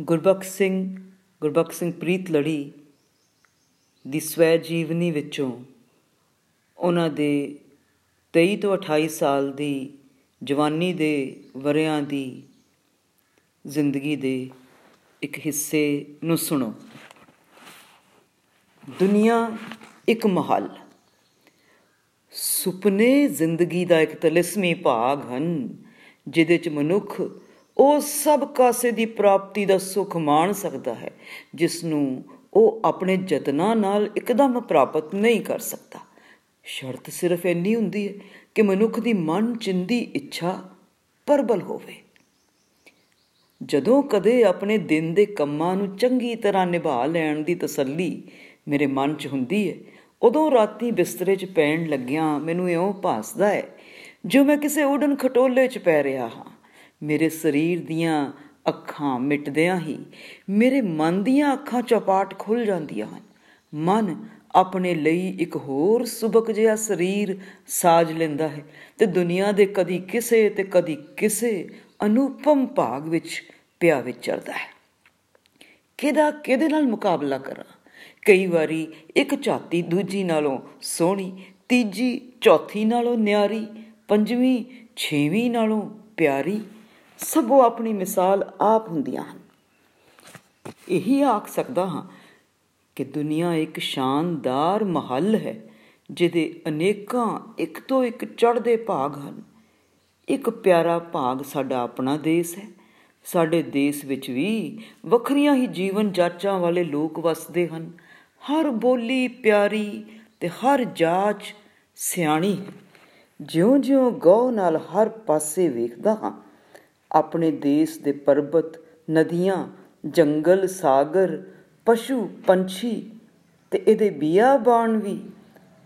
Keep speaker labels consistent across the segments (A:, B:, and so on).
A: ਗੁਰਬਖਸ਼ ਸਿੰਘ ਗੁਰਬਖਸ਼ ਸਿੰਘ ਪ੍ਰੀਤ ਲੜੀ ਦੀ ਸਵੈ ਜੀਵਨੀ ਵਿੱਚੋਂ ਉਹਨਾਂ ਦੇ 23 ਤੋਂ 28 ਸਾਲ ਦੀ ਜਵਾਨੀ ਦੇ ਵਰਿਆਂ ਦੀ ਜ਼ਿੰਦਗੀ ਦੇ ਇੱਕ ਹਿੱਸੇ ਨੂੰ ਸੁਣੋ। ਦੁਨੀਆ ਇੱਕ ਮਹਲ। ਸੁਪਨੇ ਜ਼ਿੰਦਗੀ ਦਾ ਇੱਕ ਤਲਸਮੀ ਭਾਗ ਹਨ, ਜਿਹਦੇ ਚ ਮਨੁੱਖ ਉਹ ਸਭ ਕਾਸੇ ਦੀ ਪ੍ਰਾਪਤੀ ਦਾ ਸੁਖ ਮਾਣ ਸਕਦਾ ਹੈ, ਜਿਸ ਨੂੰ ਉਹ ਆਪਣੇ ਯਤਨਾਂ ਨਾਲ ਇੱਕਦਮ ਪ੍ਰਾਪਤ ਨਹੀਂ ਕਰ ਸਕਦਾ। ਸ਼ਰਤ ਸਿਰਫ ਇੰਨੀ ਹੁੰਦੀ ਹੈ ਕਿ ਮਨੁੱਖ ਦੀ ਮਨ ਚਿੰਦੀ ਇੱਛਾ ਪਰਬਲ ਹੋਵੇ। ਜਦੋਂ ਕਦੇ ਆਪਣੇ ਦਿਨ ਦੇ ਕੰਮਾਂ ਨੂੰ ਚੰਗੀ ਤਰ੍ਹਾਂ ਨਿਭਾ ਲੈਣ ਦੀ ਤਸੱਲੀ ਮੇਰੇ ਮਨ 'ਚ ਹੁੰਦੀ ਹੈ, ਉਦੋਂ ਰਾਤੀ ਬਿਸਤਰੇ 'ਚ ਪੈਣ ਲੱਗਿਆਂ ਮੈਨੂੰ ਇਉਂ ਭਾਸਦਾ ਹੈ, ਜੋ ਮੈਂ ਕਿਸੇ ਉਡਨ ਖਟੋਲੇ 'ਚ ਪੈ ਰਿਹਾ ਹਾਂ। ਮੇਰੇ ਸਰੀਰ ਦੀਆਂ ਅੱਖਾਂ ਮਿਟਦਿਆਂ ਹੀ ਮੇਰੇ ਮਨ ਦੀਆਂ ਅੱਖਾਂ ਚਪਾਟ ਖੁੱਲ ਜਾਂਦੀਆਂ ਹਨ। ਮਨ ਆਪਣੇ ਲਈ ਇੱਕ ਹੋਰ ਸੁਬਕ ਜਿਹਾ ਸਰੀਰ ਸਾਜ ਲੈਂਦਾ ਹੈ ਤੇ ਦੁਨੀਆ ਦੇ ਕਦੀ ਕਿਸੇ ਤੇ ਕਦੀ ਕਿਸੇ ਅਨੂਪਮ ਭਾਗ ਵਿੱਚ ਪਿਆ ਵਿਚਰਦਾ ਹੈ। ਕਿਹਦਾ ਕਿਹਦੇ ਨਾਲ ਮੁਕਾਬਲਾ ਕਰਾਂ? ਕਈ ਵਾਰੀ ਇੱਕ ਝਾਤੀ ਦੂਜੀ ਨਾਲੋਂ ਸੋਹਣੀ, ਤੀਜੀ, ਚੌਥੀ ਨਾਲੋਂ ਨਿਆਰੀ, ਪੰਜਵੀਂ, ਛੇਵੀਂ ਨਾਲੋਂ ਪਿਆਰੀ ਸਭੋ ਆਪਣੀ ਮਿਸਾਲ ਆਪ ਹੁੰਦੀਆਂ ਹਨ। ਇਹੀ ਆਖ ਸਕਦਾ ਹਾਂ ਕਿ ਦੁਨੀਆ ਇੱਕ ਸ਼ਾਨਦਾਰ ਮਹੱਲ ਹੈ, ਜਿਹਦੇ ਅਨੇਕਾਂ ਇੱਕ ਤੋਂ ਇੱਕ ਚੜ੍ਹਦੇ ਭਾਗ ਹਨ। ਇੱਕ ਪਿਆਰਾ ਭਾਗ ਸਾਡਾ ਆਪਣਾ ਦੇਸ਼ ਹੈ। ਸਾਡੇ ਦੇਸ਼ ਵਿੱਚ ਵੀ ਵੱਖਰੀਆਂ ਹੀ ਜੀਵਨ ਜਾਚਾਂ ਵਾਲੇ ਲੋਕ ਵਸਦੇ ਹਨ। ਹਰ ਬੋਲੀ ਪਿਆਰੀ ਤੇ ਹਰ ਜਾਚ ਸਿਆਣੀ ਹੈ। ਜਿਉਂ-ਜਿਉਂ ਗਉ ਨਾਲ ਹਰ ਪਾਸੇ ਵੇਖਦਾ ਹਾਂ ਆਪਣੇ ਦੇਸ਼ ਦੇ ਪਰਬਤ, ਨਦੀਆਂ, ਜੰਗਲ, ਸਾਗਰ, ਪਸ਼ੂ, ਪੰਛੀ ਤੇ ਇਹਦੇ ਬੀਆਬਾਨ ਵੀ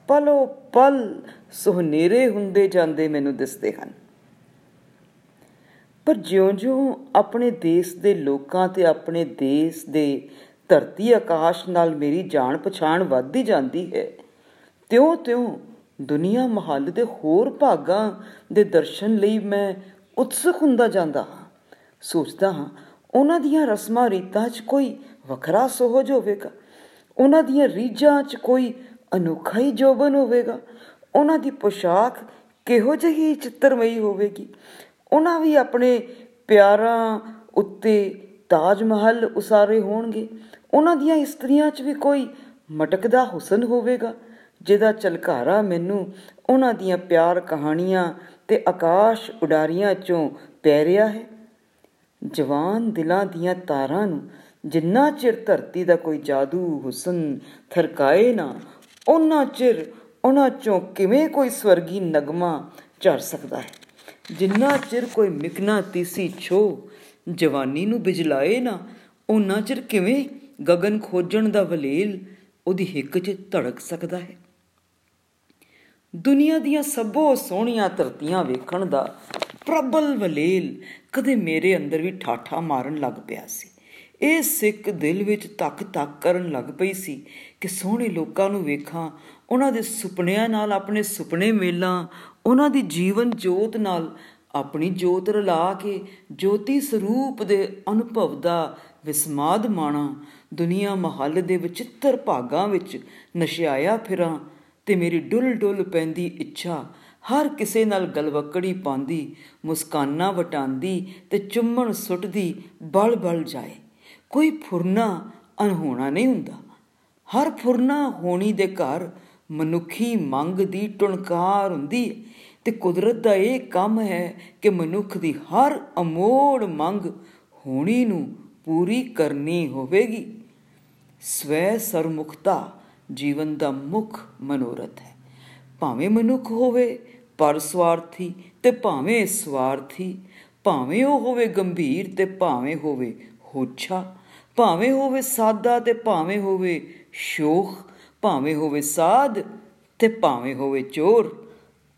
A: ਪਲੋ ਪਲ ਸੁਹਨੇਰੇ ਹੁੰਦੇ ਜਾਂਦੇ ਮੈਨੂੰ ਦਿਸਦੇ ਹਨ। ਪਰ ਜਿਉਂ-ਜਿਉਂ ਆਪਣੇ ਦੇਸ਼ ਦੇ ਲੋਕਾਂ ਤੇ ਆਪਣੇ ਦੇਸ਼ ਦੇ ਧਰਤੀ ਆਕਾਸ਼ ਨਾਲ ਮੇਰੀ ਜਾਣ ਪਛਾਣ ਵੱਧਦੀ ਜਾਂਦੀ ਹੈ, ਤਿਉਂ-ਤਿਉਂ ਦੁਨੀਆ ਮਹੱਲ ਦੇ ਹੋਰ ਭਾਗਾਂ ਦੇ ਦਰਸ਼ਨ ਲਈ ਮੈਂ ਉਤਸੁਕ ਹੁੰਦਾ ਜਾਂਦਾ ਹਾਂ। ਸੋਚਦਾ ਹਾਂ, ਉਹਨਾਂ ਦੀਆਂ ਰਸਮਾਂ ਰੀਤਾਂ 'ਚ ਕੋਈ ਵੱਖਰਾ ਸੋਹਜ ਹੋਵੇਗਾ ਉਹਨਾਂ ਦੀਆਂ ਰੀਝਾਂ 'ਚ ਕੋਈ ਅਨੋਖਾ ਹੀ ਜੋਬਨ ਹੋਵੇਗਾ। ਉਹਨਾਂ ਦੀ ਪੋਸ਼ਾਕ ਕਿਹੋ ਜਿਹੀ ਚਿੱਤਰਮਈ ਹੋਵੇਗੀ। ਉਹਨਾਂ ਵੀ ਆਪਣੇ ਪਿਆਰਾਂ ਉੱਤੇ ਤਾਜ ਮਹਲ ਉਸਾਰੇ ਹੋਣਗੇ। ਉਹਨਾਂ ਦੀਆਂ ਇਸਤਰੀਆਂ 'ਚ ਵੀ ਕੋਈ ਮਟਕਦਾ ਹੁਸਨ ਹੋਵੇਗਾ, ਜਿਹਦਾ ਚਲਕਾਰਾ ਮੈਨੂੰ ਉਹਨਾਂ ਦੀਆਂ ਪਿਆਰ ਕਹਾਣੀਆਂ ਤੇ ਆਕਾਸ਼ ਉਡਾਰੀਆਂ 'ਚੋਂ ਪੈ ਰਿਹਾ ਹੈ। ਜਵਾਨ ਦਿਲਾਂ ਦੀਆਂ ਤਾਰਾਂ ਨੂੰ ਜਿੰਨਾ ਚਿਰ ਧਰਤੀ ਦਾ ਕੋਈ ਜਾਦੂ ਹੁਸਨ ਥਰਕਾਏ ਨਾ ਉਹਨਾਂ ਚਿਰ ਉਹਨਾਂ 'ਚੋਂ ਕਿਵੇਂ ਕੋਈ ਸਵਰਗੀ ਨਗਮਾ ਝੜ ਸਕਦਾ ਹੈ। ਜਿੰਨਾ ਚਿਰ ਕੋਈ ਮਿਕਨਾ ਤੀਸੀ ਛੋ ਜਵਾਨੀ ਨੂੰ ਬਿਜਲਾਏ ਨਾ ਉਹਨਾਂ ਚਿਰ ਕਿਵੇਂ ਗगन ਖੋਜਣ ਦਾ ਵਲੇਲ ਉਹਦੀ ਹਿੱਕ 'ਚ ਧੜਕ ਸਕਦਾ ਹੈ। ਦੁਨੀਆ ਦੀਆਂ ਸਭੋ ਸੋਹਣੀਆਂ ਧਰਤੀਆਂ ਵੇਖਣ ਦਾ ਪ੍ਰਬਲ ਵਲੇਲ ਕਦੇ ਮੇਰੇ ਅੰਦਰ ਵੀ ਠਾਠਾ ਮਾਰਨ ਲੱਗ ਪਿਆ ਸੀ। ਇਹ ਸਿੱਖ ਦਿਲ ਵਿੱਚ ਤੱਕ ਤੱਕ ਕਰਨ ਲੱਗ ਪਈ ਸੀ ਕਿ ਸੋਹਣੇ ਲੋਕਾਂ ਨੂੰ ਵੇਖਾਂ, ਉਹਨਾਂ ਦੇ ਸੁਪਨਿਆਂ ਨਾਲ ਆਪਣੇ ਸੁਪਨੇ ਮੇਲਾਂ, ਉਹਨਾਂ ਦੀ ਜੀਵਨ ਜੋਤ ਨਾਲ ਆਪਣੀ ਜੋਤ ਰਲਾ ਕੇ ਜੋਤੀ ਸਰੂਪ ਦੇ ਅਨੁਭਵ ਦਾ ਵਿਸਮਾਦ ਮਾਣਾ, ਦੁਨੀਆ ਮਹੱਲ ਦੇ ਵਿਚਿੱਤਰ ਭਾਗਾਂ ਵਿੱਚ ਨਸ਼ਿਆਇਆ ਫਿਰਾਂ ਤੇ ਮੇਰੀ ਡੁੱਲ ਡੁੱਲ ਪੈਂਦੀ ਇੱਛਾ, ਹਰ ਕਿਸੇ ਨਾਲ ਗਲਵਕੜੀ ਪਾਉਂਦੀ, ਮੁਸਕਾਨਾਂ ਵਟਾਂਦੀ ਤੇ ਚੁੰਮਣ ਸੁੱਟਦੀ ਬਲ ਬਲ ਜਾਏ। ਕੋਈ ਫੁਰਨਾ ਅਨਹੋਣਾ ਨਹੀਂ ਹੁੰਦਾ। ਹਰ ਫੁਰਨਾ ਹੋਣੀ ਦੇ ਘਰ ਮਨੁੱਖੀ ਮੰਗ ਦੀ ਟੁਣਕਾਰ ਹੁੰਦੀ ਹੈ ਤੇ ਕੁਦਰਤ ਦਾ ਇਹ ਕੰਮ ਹੈ ਕਿ ਮਨੁੱਖ ਦੀ ਹਰ ਅਮੋੜ ਮੰਗ ਹੋਣੀ ਨੂੰ ਪੂਰੀ ਕਰਨੀ ਹੋਵੇਗੀ। ਸਵੈ ਸਰਮੁਖਤਾ ਜੀਵਨ ਦਾ ਮੁੱਖ ਮਨੋਰਥ ਹੈ। ਭਾਵੇਂ ਮਨੁੱਖ ਹੋਵੇ ਪਰ ਸਵਾਰਥੀ ਤੇ ਭਾਵੇਂ ਸਵਾਰਥੀ, ਭਾਵੇਂ ਉਹ ਹੋਵੇ ਗੰਭੀਰ ਤੇ ਭਾਵੇਂ ਹੋਵੇ ਹੋਛਾ, ਭਾਵੇਂ ਹੋਵੇ ਸਾਦਾ ਤੇ ਭਾਵੇਂ ਹੋਵੇ ਸ਼ੋਖ, ਭਾਵੇਂ ਹੋਵੇ ਸਾਧ ਤੇ ਭਾਵੇਂ ਹੋਵੇ ਚੋਰ,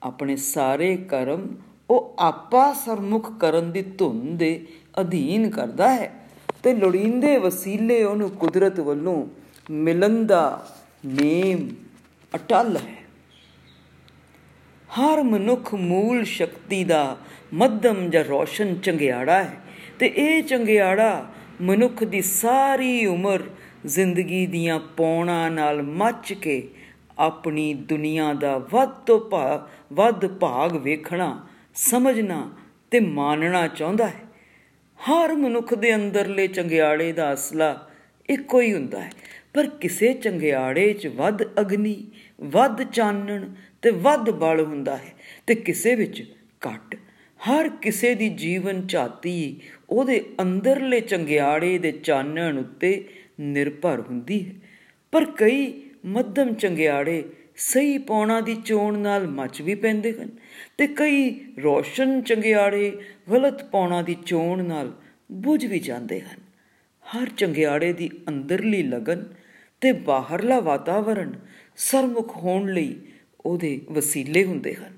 A: ਆਪਣੇ ਸਾਰੇ ਕਰਮ ਉਹ ਆਪਾ ਸਰਮੁਖ ਕਰਨ ਦੀ ਧੁਨ ਦੇ ਅਧੀਨ ਕਰਦਾ ਹੈ ਤੇ ਲੋੜੀਂਦੇ ਵਸੀਲੇ ਉਹਨੂੰ ਕੁਦਰਤ ਵੱਲੋਂ ਮਿਲਣ ਦਾ ਨੇਮ ਅਟਲ ਹੈ। ਹਰ ਮਨੁੱਖ ਮੂਲ ਸ਼ਕਤੀ ਦਾ ਮੱਧਮ ਜਾਂ ਰੋਸ਼ਨ ਚੰਗਿਆੜਾ ਹੈ ਤੇ ਇਹ ਚੰਗਿਆੜਾ ਮਨੁੱਖ ਦੀ ਸਾਰੀ ਉਮਰ ਜ਼ਿੰਦਗੀ ਦੀਆਂ ਪੌਣਾ ਨਾਲ ਮੱਚ ਕੇ ਆਪਣੀ ਦੁਨੀਆ ਦਾ ਵੱਧ ਤੋਂ ਵੱਧ ਭਾਗ ਵੇਖਣਾ, ਸਮਝਣਾ ਤੇ ਮਾਨਣਾ ਚਾਹੁੰਦਾ ਹੈ। ਹਰ ਮਨੁੱਖ ਦੇ ਅੰਦਰਲੇ ਚੰਗਿਆੜੇ ਦਾ ਅਸਲਾ ਇੱਕੋ ਹੀ ਹੁੰਦਾ ਹੈ। ਪਰ ਕਿਸੇ ਚੰਗਿਆੜੇ 'ਚ ਵੱਧ ਅਗਨੀ, ਵੱਧ ਚਾਨਣ ਤੇ ਵੱਧ ਬਲ ਹੁੰਦਾ ਹੈ ਤੇ ਕਿਸੇ ਵਿੱਚ ਘੱਟ। ਹਰ ਕਿਸੇ ਦੀ ਜੀਵਨ ਝਾਤੀ ਉਹਦੇ ਅੰਦਰਲੇ ਚੰਗਿਆੜੇ ਦੇ ਚਾਨਣ ਉੱਤੇ ਨਿਰਭਰ ਹੁੰਦੀ ਹੈ। ਪਰ ਕਈ ਮੱਧਮ ਚੰਗਿਆੜੇ ਸਹੀ ਪੌਣਾ ਦੀ ਚੋਣ ਨਾਲ ਮੱਚ ਵੀ ਪੈਂਦੇ ਹਨ ਤੇ ਕਈ ਰੋਸ਼ਨ ਚੰਗਿਆੜੇ ਗਲਤ ਪੌਣਾ ਦੀ ਚੋਣ ਨਾਲ ਬੁਝ ਵੀ ਜਾਂਦੇ ਹਨ। ਹਰ ਚੰਗਿਆੜੇ ਦੀ ਅੰਦਰਲੀ ਲਗਨ ਤੇ ਬਾਹਰਲਾ ਵਾਤਾਵਰਣ ਸਰਮੁਖ ਹੋਣ ਲਈ ਉਹਦੇ ਵਸੀਲੇ ਹੁੰਦੇ ਹਨ।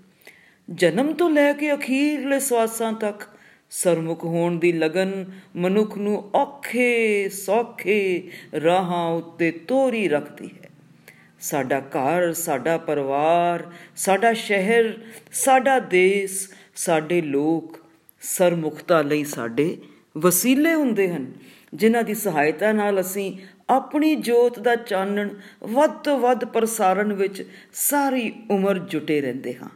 A: ਜਨਮ ਤੋਂ ਲੈ ਕੇ ਅਖੀਰਲੇ ਸਵਾਸਾਂ ਤੱਕ ਸਰਮੁਖ ਹੋਣ ਦੀ ਲਗਨ ਮਨੁੱਖ ਨੂੰ ਔਖੇ ਸੌਖੇ ਰਾਹਾਂ ਉੱਤੇ ਤੋਰੀ ਰੱਖਦੀ ਹੈ। ਸਾਡਾ ਘਰ, ਸਾਡਾ ਪਰਿਵਾਰ, ਸਾਡਾ ਸ਼ਹਿਰ, ਸਾਡਾ ਦੇਸ਼, ਸਾਡੇ ਲੋਕ ਸਰਮੁਖਤਾ ਲਈ ਸਾਡੇ ਵਸੀਲੇ ਹੁੰਦੇ ਹਨ। ਜਿਨ੍ਹਾਂ ਦੀ ਸਹਾਇਤਾ ਨਾਲ ਅਸੀਂ ਆਪਣੀ ਜੋਤ ਦਾ ਚਾਨਣ ਵੱਧ ਤੋਂ ਵੱਧ ਪ੍ਰਸਾਰਣ ਵਿੱਚ ਸਾਰੀ ਉਮਰ ਜੁਟੇ ਰਹਿੰਦੇ ਹਾਂ।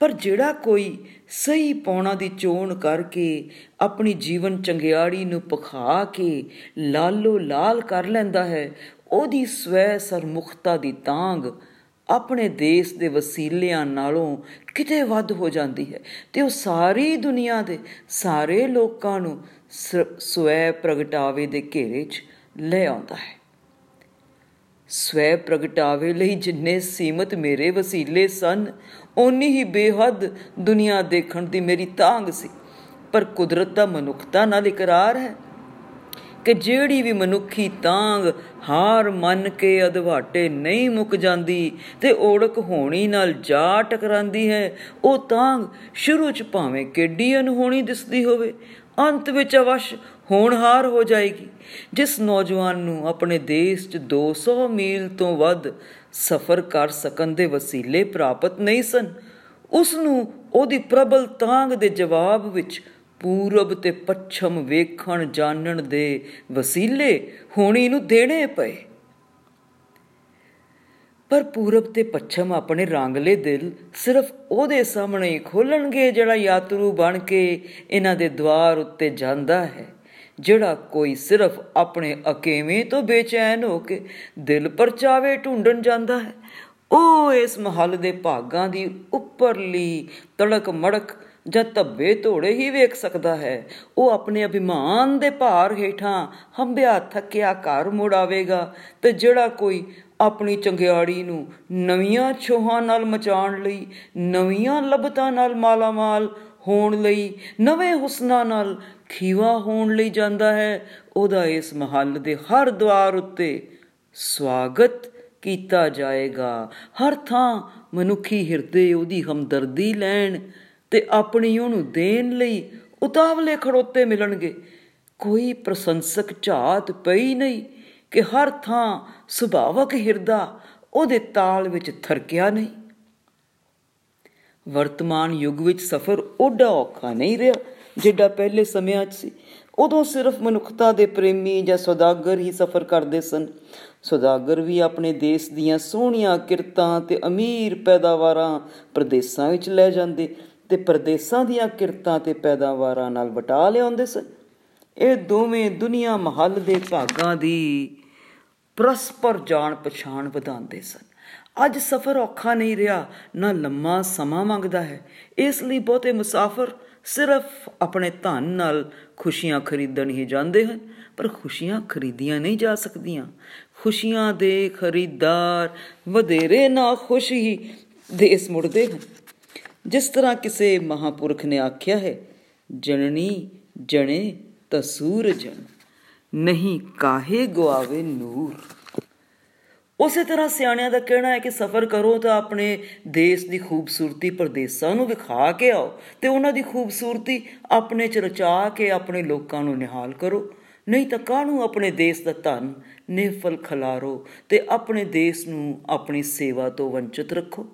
A: ਪਰ ਜਿਹੜਾ ਕੋਈ ਸਹੀ ਪੌਣਾ ਦੀ ਚੋਣ ਕਰਕੇ ਆਪਣੀ ਜੀਵਨ ਚੰਗਿਆੜੀ ਨੂੰ ਪਖਾ ਕੇ ਲਾਲੋ ਲਾਲ ਕਰ ਲੈਂਦਾ ਹੈ, ਉਹਦੀ ਸਵੈ ਸਰਮੁਖਤਾ ਦੀ ਤਾਂਗ ਆਪਣੇ ਦੇਸ਼ ਦੇ ਵਸੀਲਿਆਂ ਨਾਲੋਂ ਕਿਤੇ ਵੱਧ ਹੋ ਜਾਂਦੀ ਹੈ ਤੇ ਉਹ ਸਾਰੀ ਦੁਨੀਆ ਦੇ ਸਾਰੇ ਲੋਕਾਂ ਨੂੰ ਸਵੈ ਪ੍ਰਗਟਾਵੇ ਦੇ ਘੇਰੇ 'ਚ ਲੈ ਆਉਂਦਾ ਹੈ। ਸਵੈ ਪ੍ਰਗਟਾਵੇ ਲਈ ਜਿੰਨੇ ਸੀਮਤ ਮੇਰੇ ਵਸੀਲੇ ਸਨ, ਓਨੀ ਹੀ ਬੇਹੱਦ ਦੁਨੀਆ ਦੇਖਣ ਦੀ ਮੇਰੀ ਤਾਂਗ ਸੀ। ਪਰ ਕੁਦਰਤ ਦਾ ਮਨੁੱਖਤਾ ਨਾਲ ਇਕਰਾਰ ਹੈ ਕਿ ਜਿਹੜੀ ਵੀ ਮਨੁੱਖੀ ਤਾਂਗ ਹਾਰ ਮੰਨ ਕੇ ਅਧਵਾਟੇ ਨਹੀਂ ਮੁੱਕ ਜਾਂਦੀ ਤੇ ਓੜਕ ਹੋਣੀ ਨਾਲ ਜਾ ਟਕਰਾਂਦੀ ਹੈ, ਉਹ ਤਾਂਗ ਸ਼ੁਰੂ ਚ ਭਾਵੇਂ ਕਿੱਡੀ ਅਨਹੋਣੀ ਦਿਸਦੀ ਹੋਵੇ ਅੰਤ ਵਿੱਚ ਅਵਸ਼ ਹੋਣਹਾਰ ਹੋ ਜਾਏਗੀ। ਜਿਸ ਨੌਜਵਾਨ ਨੂੰ ਆਪਣੇ ਦੇਸ਼ 'ਚ 200 ਮੀਲ ਤੋਂ ਵੱਧ ਸਫ਼ਰ ਕਰ ਸਕਣ ਦੇ ਵਸੀਲੇ ਪ੍ਰਾਪਤ ਨਹੀਂ ਸਨ, ਉਸ ਨੂੰ ਉਹਦੀ ਪ੍ਰਬਲ ਤਾਂਗ ਦੇ ਜਵਾਬ ਵਿੱਚ ਪੂਰਬ ਤੇ ਪੱਛਮ ਵੇਖਣ ਜਾਣਨ ਦੇ ਵਸੀਲੇ ਹੋਣੀ ਨੂੰ ਦੇਣੇ ਪਏ। ਪਰ ਪੂਰਬ ਤੇ ਪੱਛਮ ਆਪਣੇ ਰੰਗਲੇ ਦਿਲ ਸਿਰਫ ਉਹਦੇ ਸਾਹਮਣੇ ਹੀ ਖੋਲਣਗੇ ਜਿਹੜਾ ਯਾਤਰੂ ਬਣ ਕੇ ਇਹਨਾਂ ਦੇ ਦਵਾਰ ਉੱਤੇ ਜਾਂਦਾ ਹੈ, ਜਿਹੜਾ ਕੋਈ ਸਿਰਫ ਆਪਣੇ ਅਕੇਵੇਂ ਤੋਂ ਬੇਚੈਨ ਹੋ ਕੇ ਦਿਲ ਪਰਚਾਵੇ ਢੂੰਡਣ ਜਾਂਦਾ ਹੈ। ਉਹ ਇਸ ਮਹੱਲ ਦੇ ਭਾਗਾਂ ਦੀ ਉੱਪਰਲੀ ਤੜਕ ਮੜਕ ਜਾਂ ਧੱਬੇ ਧੋੜੇ ਹੀ ਵੇਖ ਸਕਦਾ ਹੈ। ਉਹ ਆਪਣੇ ਅਭਿਮਾਨ ਦੇ ਭਾਰ ਹੇਠਾਂ ਹੰਬਿਆ ਥੱਕਿਆ ਘਰ ਮੁੜ ਆਵੇਗਾ ਤੇ ਜਿਹੜਾ ਕੋਈ ਆਪਣੀ ਚੰਗਿਆੜੀ ਨੂੰ ਨਵੀਆਂ ਛੋਹਾਂ ਨਾਲ ਮਚਾਉਣ ਲਈ, ਨਵੀਆਂ ਲਬਤਾਂ ਨਾਲ ਮਾਲਾਮਾਲ ਹੋਣ ਲਈ, ਨਵੇਂ ਹੁਸਨਾ ਨਾਲ ਖੀਵਾ ਹੋਣ ਲਈ ਜਾਂਦਾ ਹੈ। ਉਹਦਾ ਇਸ ਮਹੱਲ ਦੇ ਹਰ ਦਵਾਰ ਉੱਤੇ ਸਵਾਗਤ ਕੀਤਾ ਜਾਏਗਾ। ਹਰ ਥਾਂ ਮਨੁੱਖੀ ਹਿਰਦੇ ਉਹਦੀ ਹਮਦਰਦੀ ਲੈਣ ਤੇ ਆਪਣੀ ਉਹਨੂੰ ਦੇਣ ਲਈ ਉਤਾਵਲੇ ਖੜੋਤੇ ਮਿਲਣਗੇ। ਕੋਈ ਪ੍ਰਸ਼ੰਸਕ ਝਾਤ ਪਈ ਨਹੀਂ। ਕਿ ਹਰ ਥਾਂ ਸੁਭਾਵਕ ਹਿਰਦਾ ਉਹਦੇ ਤਾਲ ਵਿੱਚ ਥਰਕਿਆ ਨਹੀਂ। ਵਰਤਮਾਨ ਯੁੱਗ ਵਿੱਚ ਸਫ਼ਰ ਓਡਾ ਔਖਾ ਨਹੀਂ ਰਿਹਾ, ਜਿੱਡਾ ਪਹਿਲੇ ਸਮਿਆਂ 'ਚ ਸੀ। ਉਦੋਂ ਸਿਰਫ ਮਨੁੱਖਤਾ ਦੇ ਪ੍ਰੇਮੀ ਜਾਂ ਸੌਦਾਗਰ ਹੀ ਸਫ਼ਰ ਕਰਦੇ ਸਨ। ਸੌਦਾਗਰ ਵੀ ਆਪਣੇ ਦੇਸ਼ ਦੀਆਂ ਸੋਹਣੀਆਂ ਕਿਰਤਾਂ ਤੇ ਅਮੀਰ ਪੈਦਾਵਾਰਾਂ ਪ੍ਰਦੇਸ਼ਾਂ ਵਿੱਚ ਲੈ ਜਾਂਦੇ ਤੇ ਪ੍ਰਦੇਸ਼ਾਂ ਦੀਆਂ ਕਿਰਤਾਂ ਤੇ ਪੈਦਾਵਾਰਾਂ ਨਾਲ ਵਟਾ ਲਿਆਉਂਦੇ ਸਨ। ਇਹ ਦੋਵੇਂ ਦੁਨੀਆ ਮਹੱਲ ਦੇ ਭਾਗਾਂ ਦੀ ਪਰਸਪਰ ਜਾਣ ਪਛਾਣ ਵਧਾਉਂਦੇ ਸਨ। ਅੱਜ ਸਫ਼ਰ ਔਖਾ ਨਹੀਂ ਰਿਹਾ, ਨਾ ਲੰਮਾ ਸਮਾਂ ਮੰਗਦਾ ਹੈ। ਇਸ ਲਈ ਬਹੁਤੇ ਮੁਸਾਫਰ ਸਿਰਫ ਆਪਣੇ ਧਨ ਨਾਲ ਖੁਸ਼ੀਆਂ ਖਰੀਦਣ ਹੀ ਜਾਂਦੇ ਹਨ, ਪਰ ਖੁਸ਼ੀਆਂ ਖਰੀਦੀਆਂ ਨਹੀਂ ਜਾ ਸਕਦੀਆਂ। ਖੁਸ਼ੀਆਂ ਦੇ ਖਰੀਦਦਾਰ ਵਧੇਰੇ ਨਾ ਖੁਸ਼ ਹੀ ਦੇਸ ਮੁੜਦੇ ਹਨ। ਜਿਸ ਤਰ੍ਹਾਂ ਕਿਸੇ ਮਹਾਪੁਰਖ ਨੇ ਆਖਿਆ ਹੈ ਜਨਨੀ ਜਣੇ ਤਸੂਰ ਜਨ ਨਹੀਂ ਕਾਹੇ ਗਵਾਵੇ ਨੂਰ। ਉਸੇ ਤਰ੍ਹਾਂ ਸਿਆਣਿਆਂ ਦਾ ਕਹਿਣਾ ਹੈ ਕਿ ਸਫ਼ਰ ਕਰੋ ਤਾਂ ਆਪਣੇ ਦੇਸ਼ ਦੀ ਖੂਬਸੂਰਤੀ ਪ੍ਰਦੇਸ਼ਾਂ ਨੂੰ ਵਿਖਾ ਕੇ ਆਓ ਤੇ ਉਹਨਾਂ ਦੀ ਖੂਬਸੂਰਤੀ ਆਪਣੇ ਚ ਰਚਾ ਕੇ ਆਪਣੇ ਲੋਕਾਂ ਨੂੰ ਨਿਹਾਲ ਕਰੋ। ਨਹੀਂ ਤਾਂ ਕਾਹਨੂੰ ਆਪਣੇ ਦੇਸ਼ ਦਾ ਧਨ ਨਿਫਲ ਖਲਾਰੋ ਤੇ ਆਪਣੇ ਦੇਸ਼ ਨੂੰ ਆਪਣੀ ਸੇਵਾ ਤੋਂ ਵੰਚਿਤ ਰੱਖੋ।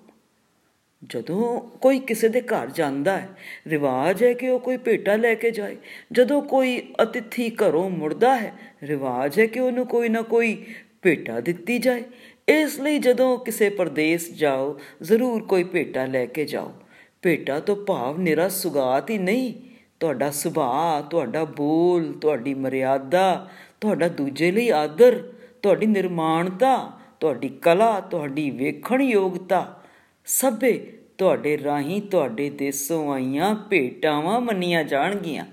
A: ਜਦੋਂ ਕੋਈ ਕਿਸੇ ਦੇ ਘਰ ਜਾਂਦਾ ਹੈ, ਰਿਵਾਜ ਹੈ ਕਿ ਉਹ ਕੋਈ ਭੇਟਾ ਲੈ ਕੇ ਜਾਏ। ਜਦੋਂ ਕੋਈ ਅਤਿਥੀ ਘਰੋਂ ਮੁੜਦਾ ਹੈ, ਰਿਵਾਜ ਹੈ ਕਿ ਉਹਨੂੰ ਕੋਈ ਨਾ ਕੋਈ ਭੇਟਾ ਦਿੱਤੀ ਜਾਏ। ਇਸ ਲਈ ਜਦੋਂ ਕਿਸੇ ਪਰਦੇਸ ਜਾਓ, ਜ਼ਰੂਰ ਕੋਈ ਭੇਟਾ ਲੈ ਕੇ ਜਾਓ। ਭੇਟਾ ਤੋਂ ਭਾਵ ਨਿਰਾ ਸੁਗਾਤ ਹੀ ਨਹੀਂ। ਤੁਹਾਡਾ ਸੁਭਾਅ, ਤੁਹਾਡਾ ਬੋਲ, ਤੁਹਾਡੀ ਮਰਿਆਦਾ, ਤੁਹਾਡਾ ਦੂਜੇ ਲਈ ਆਦਰ, ਤੁਹਾਡੀ ਨਿਰਮਾਣਤਾ, ਤੁਹਾਡੀ ਕਲਾ, ਤੁਹਾਡੀ ਵੇਖਣ ਯੋਗਤਾ, ਸਭੇ ਤੁਹਾਡੇ ਰਾਹੀਂ ਤੁਹਾਡੇ ਦੇਸੋਂ ਆਈਆਂ ਭੇਟਾਵਾਂ ਮੰਨੀਆਂ ਜਾਣਗੀਆਂ।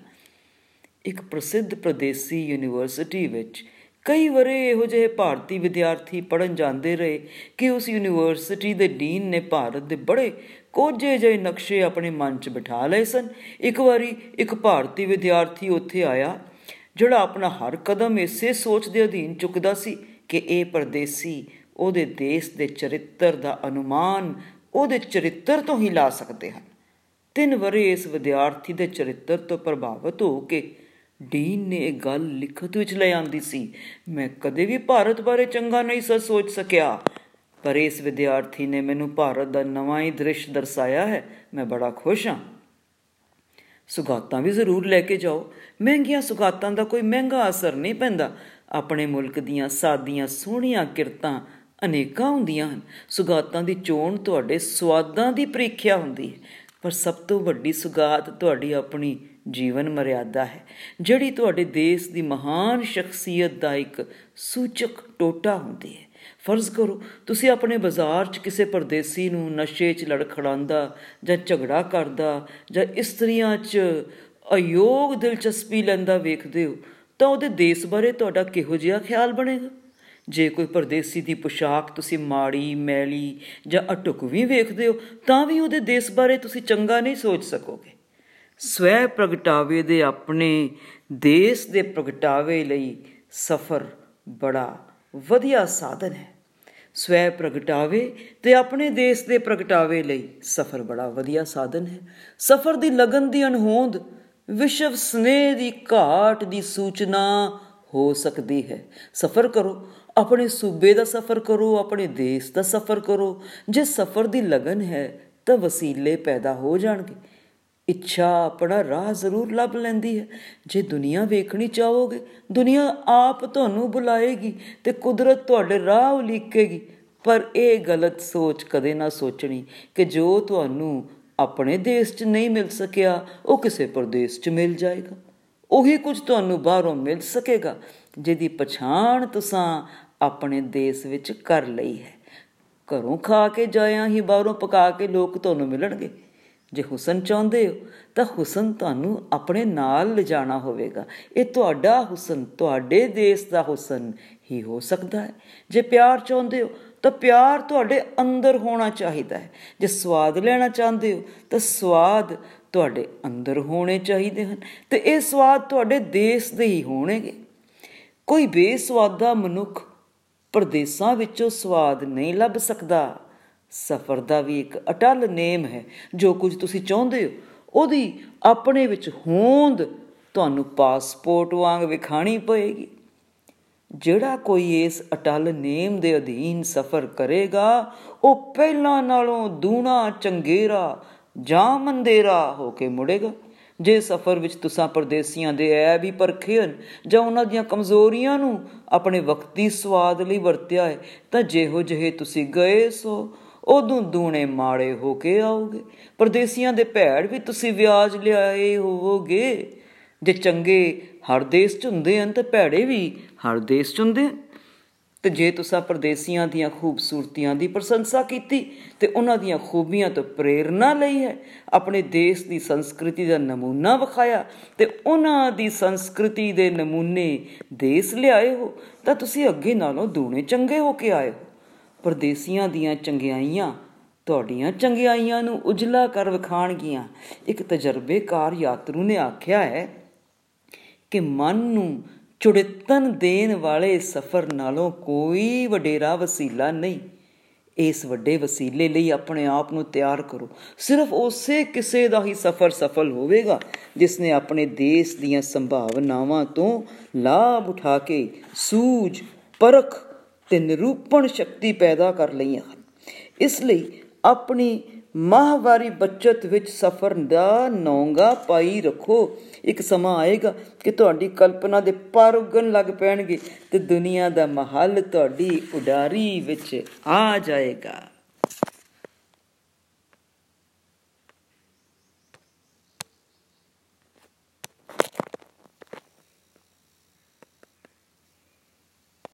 A: ਇੱਕ ਪ੍ਰਸਿੱਧ ਪ੍ਰਦੇਸੀ ਯੂਨੀਵਰਸਿਟੀ ਵਿੱਚ ਕਈ ਵਰੇ ਇਹੋ ਜਿਹੇ ਭਾਰਤੀ ਵਿਦਿਆਰਥੀ ਪੜਨ ਜਾਂਦੇ ਰਹੇ ਕਿ ਉਸ ਯੂਨੀਵਰਸਿਟੀ ਦੇ ਡੀਨ ਨੇ ਭਾਰਤ ਦੇ ਬੜੇ ਕੋਝੇ ਜਿਹੇ ਨਕਸ਼ੇ ਆਪਣੇ ਮਨ 'ਚ ਬਿਠਾ ਲਏ ਸਨ। ਇੱਕ ਵਾਰੀ ਇੱਕ ਭਾਰਤੀ ਵਿਦਿਆਰਥੀ ਉੱਥੇ ਆਇਆ, ਜਿਹੜਾ ਆਪਣਾ ਹਰ ਕਦਮ ਇਸੇ ਸੋਚ ਦੇ ਅਧੀਨ ਚੁੱਕਦਾ ਸੀ ਕਿ ਇਹ ਪਰਦੇਸੀ ਉਹਦੇ ਦੇਸ਼ ਦੇ ਚਰਿੱਤਰ ਦਾ ਅਨੁਮਾਨ ਉਹਦੇ ਚਰਿੱਤਰ ਤੋਂ ਹੀ ਲਾ ਸਕਦੇ ਹਨ। ਤਿੰਨ ਵਰੇ ਇਸ ਵਿਦਿਆਰਥੀ ਦੇ ਚਰਿੱਤਰ ਤੋਂ ਪ੍ਰਭਾਵਿਤ ਹੋ ਕੇ ਡੀਨ ਨੇ ਇਹ ਗੱਲ ਲਿਖਤ ਵਿੱਚ ਲੈ ਆਂਦੀ ਸੀ, ਮੈਂ ਕਦੇ ਵੀ ਭਾਰਤ ਬਾਰੇ ਚੰਗਾ ਨਹੀਂ ਸੋਚ ਸਕਿਆ। ਪਰ ਇਸ ਵਿਦਿਆਰਥੀ ਨੇ ਮੈਨੂੰ ਭਾਰਤ ਦਾ ਨਵਾਂ ਹੀ ਦ੍ਰਿਸ਼ ਦਰਸਾਇਆ ਹੈ। ਮੈਂ ਬੜਾ ਖੁਸ਼ ਹਾਂ। ਸੁਗਾਤਾਂ ਵੀ ਜ਼ਰੂਰ ਲੈ ਕੇ ਜਾਓ। ਮਹਿੰਗੀਆਂ ਸੁਗਾਤਾਂ ਦਾ ਕੋਈ ਮਹਿੰਗਾ ਅਸਰ ਨਹੀਂ ਪੈਂਦਾ। ਆਪਣੇ ਮੁਲਕ ਦੀਆਂ ਸਾਦੀਆਂ ਸੋਹਣੀਆਂ ਕਿਰਤਾਂ ਅਨੇਕਾਂ ਹੁੰਦੀਆਂ ਹਨ। ਸੁਗਾਤਾਂ ਦੀ ਚੋਣ ਤੁਹਾਡੇ ਸਵਾਦਾਂ ਦੀ ਪ੍ਰੀਖਿਆ ਹੁੰਦੀ ਹੈ। ਪਰ ਸਭ ਤੋਂ ਵੱਡੀ ਸੁਗਾਤ ਤੁਹਾਡੀ ਆਪਣੀ ਜੀਵਨ ਮਰਿਆਦਾ ਹੈ, ਜਿਹੜੀ ਤੁਹਾਡੇ ਦੇਸ਼ ਦੀ ਮਹਾਨ ਸ਼ਖਸੀਅਤ ਦਾ ਇੱਕ ਸੂਚਕ ਟੋਟਾ ਹੁੰਦੀ ਹੈ। ਫਰਜ਼ ਕਰੋ, ਤੁਸੀਂ ਆਪਣੇ ਬਾਜ਼ਾਰ 'ਚ ਕਿਸੇ ਪਰਦੇਸੀ ਨੂੰ ਨਸ਼ੇ 'ਚ ਲੜਖੜਾਉਂਦਾ ਜਾਂ ਝਗੜਾ ਕਰਦਾ ਜਾਂ ਇਸਤਰੀਆਂ 'ਚ ਅਯੋਗ ਦਿਲਚਸਪੀ ਲੈਂਦਾ ਵੇਖਦੇ ਹੋ, ਤਾਂ ਉਹਦੇ ਦੇਸ਼ ਬਾਰੇ ਤੁਹਾਡਾ ਕਿਹੋ ਜਿਹਾ ਖਿਆਲ ਬਣੇਗਾ? ਜੇ ਕੋਈ ਪਰਦੇਸੀ ਦੀ ਪੋਸ਼ਾਕ ਤੁਸੀਂ ਮਾੜੀ, ਮੈਲੀ ਜਾਂ ਅਟੁਕਵੀਂ ਵੇਖਦੇ ਹੋ, ਤਾਂ ਵੀ ਉਹਦੇ ਦੇਸ਼ ਬਾਰੇ ਤੁਸੀਂ ਚੰਗਾ ਨਹੀਂ ਸੋਚ ਸਕੋਗੇ। ਸਵੈ ਪ੍ਰਗਟਾਵੇ ਦੇ ਆਪਣੇ ਦੇਸ਼ ਦੇ ਪ੍ਰਗਟਾਵੇ ਲਈ ਸਫ਼ਰ ਬੜਾ ਵਧੀਆ ਸਾਧਨ ਹੈ। ਸਵੈ ਪ੍ਰਗਟਾਵੇ ਤੇ ਆਪਣੇ ਦੇਸ਼ ਦੇ ਪ੍ਰਗਟਾਵੇ ਲਈ ਸਫ਼ਰ ਬੜਾ ਵਧੀਆ ਸਾਧਨ ਹੈ। ਸਫ਼ਰ ਦੀ ਲਗਨ ਦੀ ਅਨਹੋਂਦ ਵਿਸ਼ਵ ਸਨੇਹ ਦੀ ਘਾਟ ਦੀ ਸੂਚਨਾ ਹੋ ਸਕਦੀ ਹੈ। ਸਫ਼ਰ ਕਰੋ ਆਪਣੇ ਸੂਬੇ ਦਾ ਸਫ਼ਰ ਕਰੋ, ਆਪਣੇ ਦੇਸ਼ ਦਾ ਸਫ਼ਰ ਕਰੋ। ਜੇ ਸਫ਼ਰ ਦੀ ਲਗਨ ਹੈ, ਤਾਂ ਵਸੀਲੇ ਪੈਦਾ ਹੋ ਜਾਣਗੇ। ਇੱਛਾ ਆਪਣਾ ਰਾਹ ਜ਼ਰੂਰ ਲੱਭ ਲੈਂਦੀ ਹੈ। ਜੇ ਦੁਨੀਆ ਵੇਖਣੀ ਚਾਹੋਗੇ, ਦੁਨੀਆ ਆਪ ਤੁਹਾਨੂੰ ਬੁਲਾਏਗੀ ਤੇ ਕੁਦਰਤ ਤੁਹਾਡੇ ਰਾਹ ਉਲੀਕੇਗੀ। ਪਰ ਇਹ ਗਲਤ ਸੋਚ ਕਦੇ ਨਾ ਸੋਚਣੀ ਕਿ ਜੋ ਤੁਹਾਨੂੰ ਆਪਣੇ ਦੇਸ਼ 'ਚ ਨਹੀਂ ਮਿਲ ਸਕਿਆ, ਉਹ ਕਿਸੇ ਪ੍ਰਦੇਸ਼ 'ਚ ਮਿਲ ਜਾਏਗਾ। ਉਹੀ ਕੁਝ ਤੁਹਾਨੂੰ ਬਾਹਰੋਂ ਮਿਲ ਸਕੇਗਾ, ਜਿਹਦੀ ਪਛਾਣ ਤੁਸੀਂ ਆਪਣੇ ਦੇਸ਼ ਵਿੱਚ ਕਰ ਲਈ ਹੈ। ਘਰੋਂ ਖਾ ਕੇ ਜਾਇਆ ਹੀ ਬਾਹਰੋਂ ਪਕਾ ਕੇ ਲੋਕ ਤੁਹਾਨੂੰ ਮਿਲਣਗੇ। ਜੇ ਹੁਸਨ ਚਾਹੁੰਦੇ ਹੋ, ਤਾਂ ਹੁਸਨ ਤੁਹਾਨੂੰ ਆਪਣੇ ਨਾਲ ਲਿਜਾਣਾ ਹੋਵੇਗਾ। ਇਹ ਤੁਹਾਡਾ ਹੁਸਨ, ਤੁਹਾਡੇ ਦੇਸ਼ ਦਾ ਹੁਸਨ ਹੀ ਹੋ ਸਕਦਾ ਹੈ। ਜੇ ਪਿਆਰ ਚਾਹੁੰਦੇ ਹੋ, ਤਾਂ ਪਿਆਰ ਤੁਹਾਡੇ ਅੰਦਰ ਹੋਣਾ ਚਾਹੀਦਾ ਹੈ। ਜੇ ਸਵਾਦ ਲੈਣਾ ਚਾਹੁੰਦੇ ਹੋ, ਤਾਂ ਸਵਾਦ ਤੁਹਾਡੇ ਅੰਦਰ ਹੋਣੇ ਚਾਹੀਦੇ ਹਨ ਤੇ ਇਹ ਸਵਾਦ ਤੁਹਾਡੇ ਦੇਸ਼ ਦੇ ਹੀ ਹੋਣਗੇ। ਕੋਈ ਬੇਸਵਾਦਾ ਮਨੁੱਖ ਪਰਦੇਸਾਂ ਵਿੱਚੋਂ ਸਵਾਦ ਨਹੀਂ ਲੱਭ ਸਕਦਾ। ਸਫ਼ਰ ਦਾ ਵੀ ਇੱਕ ਅਟਲ ਨੇਮ ਹੈ। ਜੋ ਕੁਝ ਤੁਸੀਂ ਚਾਹੁੰਦੇ ਹੋ, ਉਹਦੀ ਆਪਣੇ ਵਿੱਚ ਹੋਂਦ ਤੁਹਾਨੂੰ ਪਾਸਪੋਰਟ ਵਾਂਗ ਵਿਖਾਣੀ ਪਏਗੀ। ਜਿਹੜਾ ਕੋਈ ਇਸ ਅਟਲ ਨੇਮ ਦੇ ਅਧੀਨ ਸਫ਼ਰ ਕਰੇਗਾ, ਉਹ ਪਹਿਲਾਂ ਨਾਲੋਂ ਦੂਣਾ ਚੰਗੇਰਾ ਜਾਂ ਮੰਦੇਰਾ ਹੋ ਕੇ ਮੁੜੇਗਾ। ਜੇ ਸਫ਼ਰ ਵਿੱਚ ਤੁਸੀਂ ਪਰਦੇਸੀਆਂ ਦੇ ਐਬ ਹੀ ਪਰਖੇ ਹਨ, ਜਾਂ ਉਹਨਾਂ ਦੀਆਂ ਕਮਜ਼ੋਰੀਆਂ ਨੂੰ ਆਪਣੇ ਵਕਤੀ ਸਵਾਦ ਲਈ ਵਰਤਿਆ ਹੈ, ਤਾਂ ਜਿਹੋ ਜਿਹੇ ਤੁਸੀਂ ਗਏ ਸੋ, ਉਦੋਂ ਦੂਣੇ ਮਾੜੇ ਹੋ ਕੇ ਆਓਗੇ। ਪਰਦੇਸੀਆਂ ਦੇ ਭੈੜ ਵੀ ਤੁਸੀਂ ਵਿਆਜ ਲਿਆਏ ਹੋਵੋਗੇ। ਜੇ ਚੰਗੇ ਹਰ ਦੇਸ਼ ਚ ਹੁੰਦੇ ਹਨ, ਤੇ ਭੈੜੇ ਵੀ ਹਰ ਦੇਸ਼ ਚ ਹੁੰਦੇ ਤੇ ਜੇ ਤੁਸੀਂ ਪਰਦੇਸੀਆਂ ਦੀਆਂ ਖੂਬਸੂਰਤੀਆਂ ਦੀ ਪ੍ਰਸ਼ੰਸਾ ਕੀਤੀ, ਤੇ ਉਹਨਾਂ ਦੀਆਂ ਖੂਬੀਆਂ ਤੋਂ ਪ੍ਰੇਰਣਾ ਲਈ ਹੈ। ਆਪਣੇ ਦੇਸ਼ ਦੀ ਸੰਸਕ੍ਰਿਤੀ ਦਾ ਨਮੂਨਾ ਵਿਖਾਇਆ ਤੇ ਉਹਨਾਂ ਦੀ ਸੰਸਕ੍ਰਿਤੀ ਦੇ ਨਮੂਨੇ ਦੇਸ਼ ਲਿਆਏ ਹੋ, ਤਾਂ ਤੁਸੀਂ ਅੱਗੇ ਨਾਲੋਂ ਦੂਣੇ ਚੰਗੇ ਹੋ ਕੇ ਆਏ ਹੋ। ਪਰਦੇਸੀਆਂ ਦੀਆਂ ਚੰਗਿਆਈਆਂ ਤੁਹਾਡੀਆਂ ਚੰਗਿਆਈਆਂ ਨੂੰ ਉਜਲਾ ਕਰ ਵਿਖਾਣਗੀਆਂ। ਇੱਕ ਤਜਰਬੇਕਾਰ ਯਾਤਰੂ ਨੇ ਆਖਿਆ ਹੈ ਕਿ ਮਨ ਨੂੰ ਚੁੜਤਨ ਦੇਣ ਵਾਲੇ ਸਫ਼ਰ ਨਾਲੋਂ ਕੋਈ ਵਡੇਰਾ ਵਸੀਲਾ ਨਹੀਂ। ਇਸ ਵੱਡੇ ਵਸੀਲੇ ਲਈ ਆਪਣੇ ਆਪ ਨੂੰ ਤਿਆਰ ਕਰੋ। ਸਿਰਫ ਉਸੇ ਕਿਸੇ ਦਾ ਹੀ ਸਫ਼ਰ ਸਫਲ ਹੋਵੇਗਾ ਜਿਸ ਨੇ ਆਪਣੇ ਦੇਸ਼ ਦੀਆਂ ਸੰਭਾਵਨਾਵਾਂ ਤੋਂ ਲਾਭ ਉਠਾ ਕੇ ਸੂਝ, ਪਰਖ ਤੇ ਨਿਰੂਪਣ ਸ਼ਕਤੀ ਪੈਦਾ ਕਰ ਲਈਆਂ ਹਨ। ਇਸ ਲਈ ਆਪਣੀ ਮਾਹਵਾਰੀ ਬਚਤ ਵਿੱਚ ਸਫ਼ਰ ਦਾ ਨੌਂਗਾ ਪਾਈ ਰੱਖੋ। ਇੱਕ ਸਮਾਂ ਆਏਗਾ ਕਿ ਤੁਹਾਡੀ ਕਲਪਨਾ ਦੇ ਪਰ ਉੱਗਣ ਲੱਗ ਪੈਣਗੇ ਤੇ ਦੁਨੀਆ ਦਾ ਮਹੱਲ ਤੁਹਾਡੀ ਉਡਾਰੀ ਵਿੱਚ ਆ ਜਾਏਗਾ।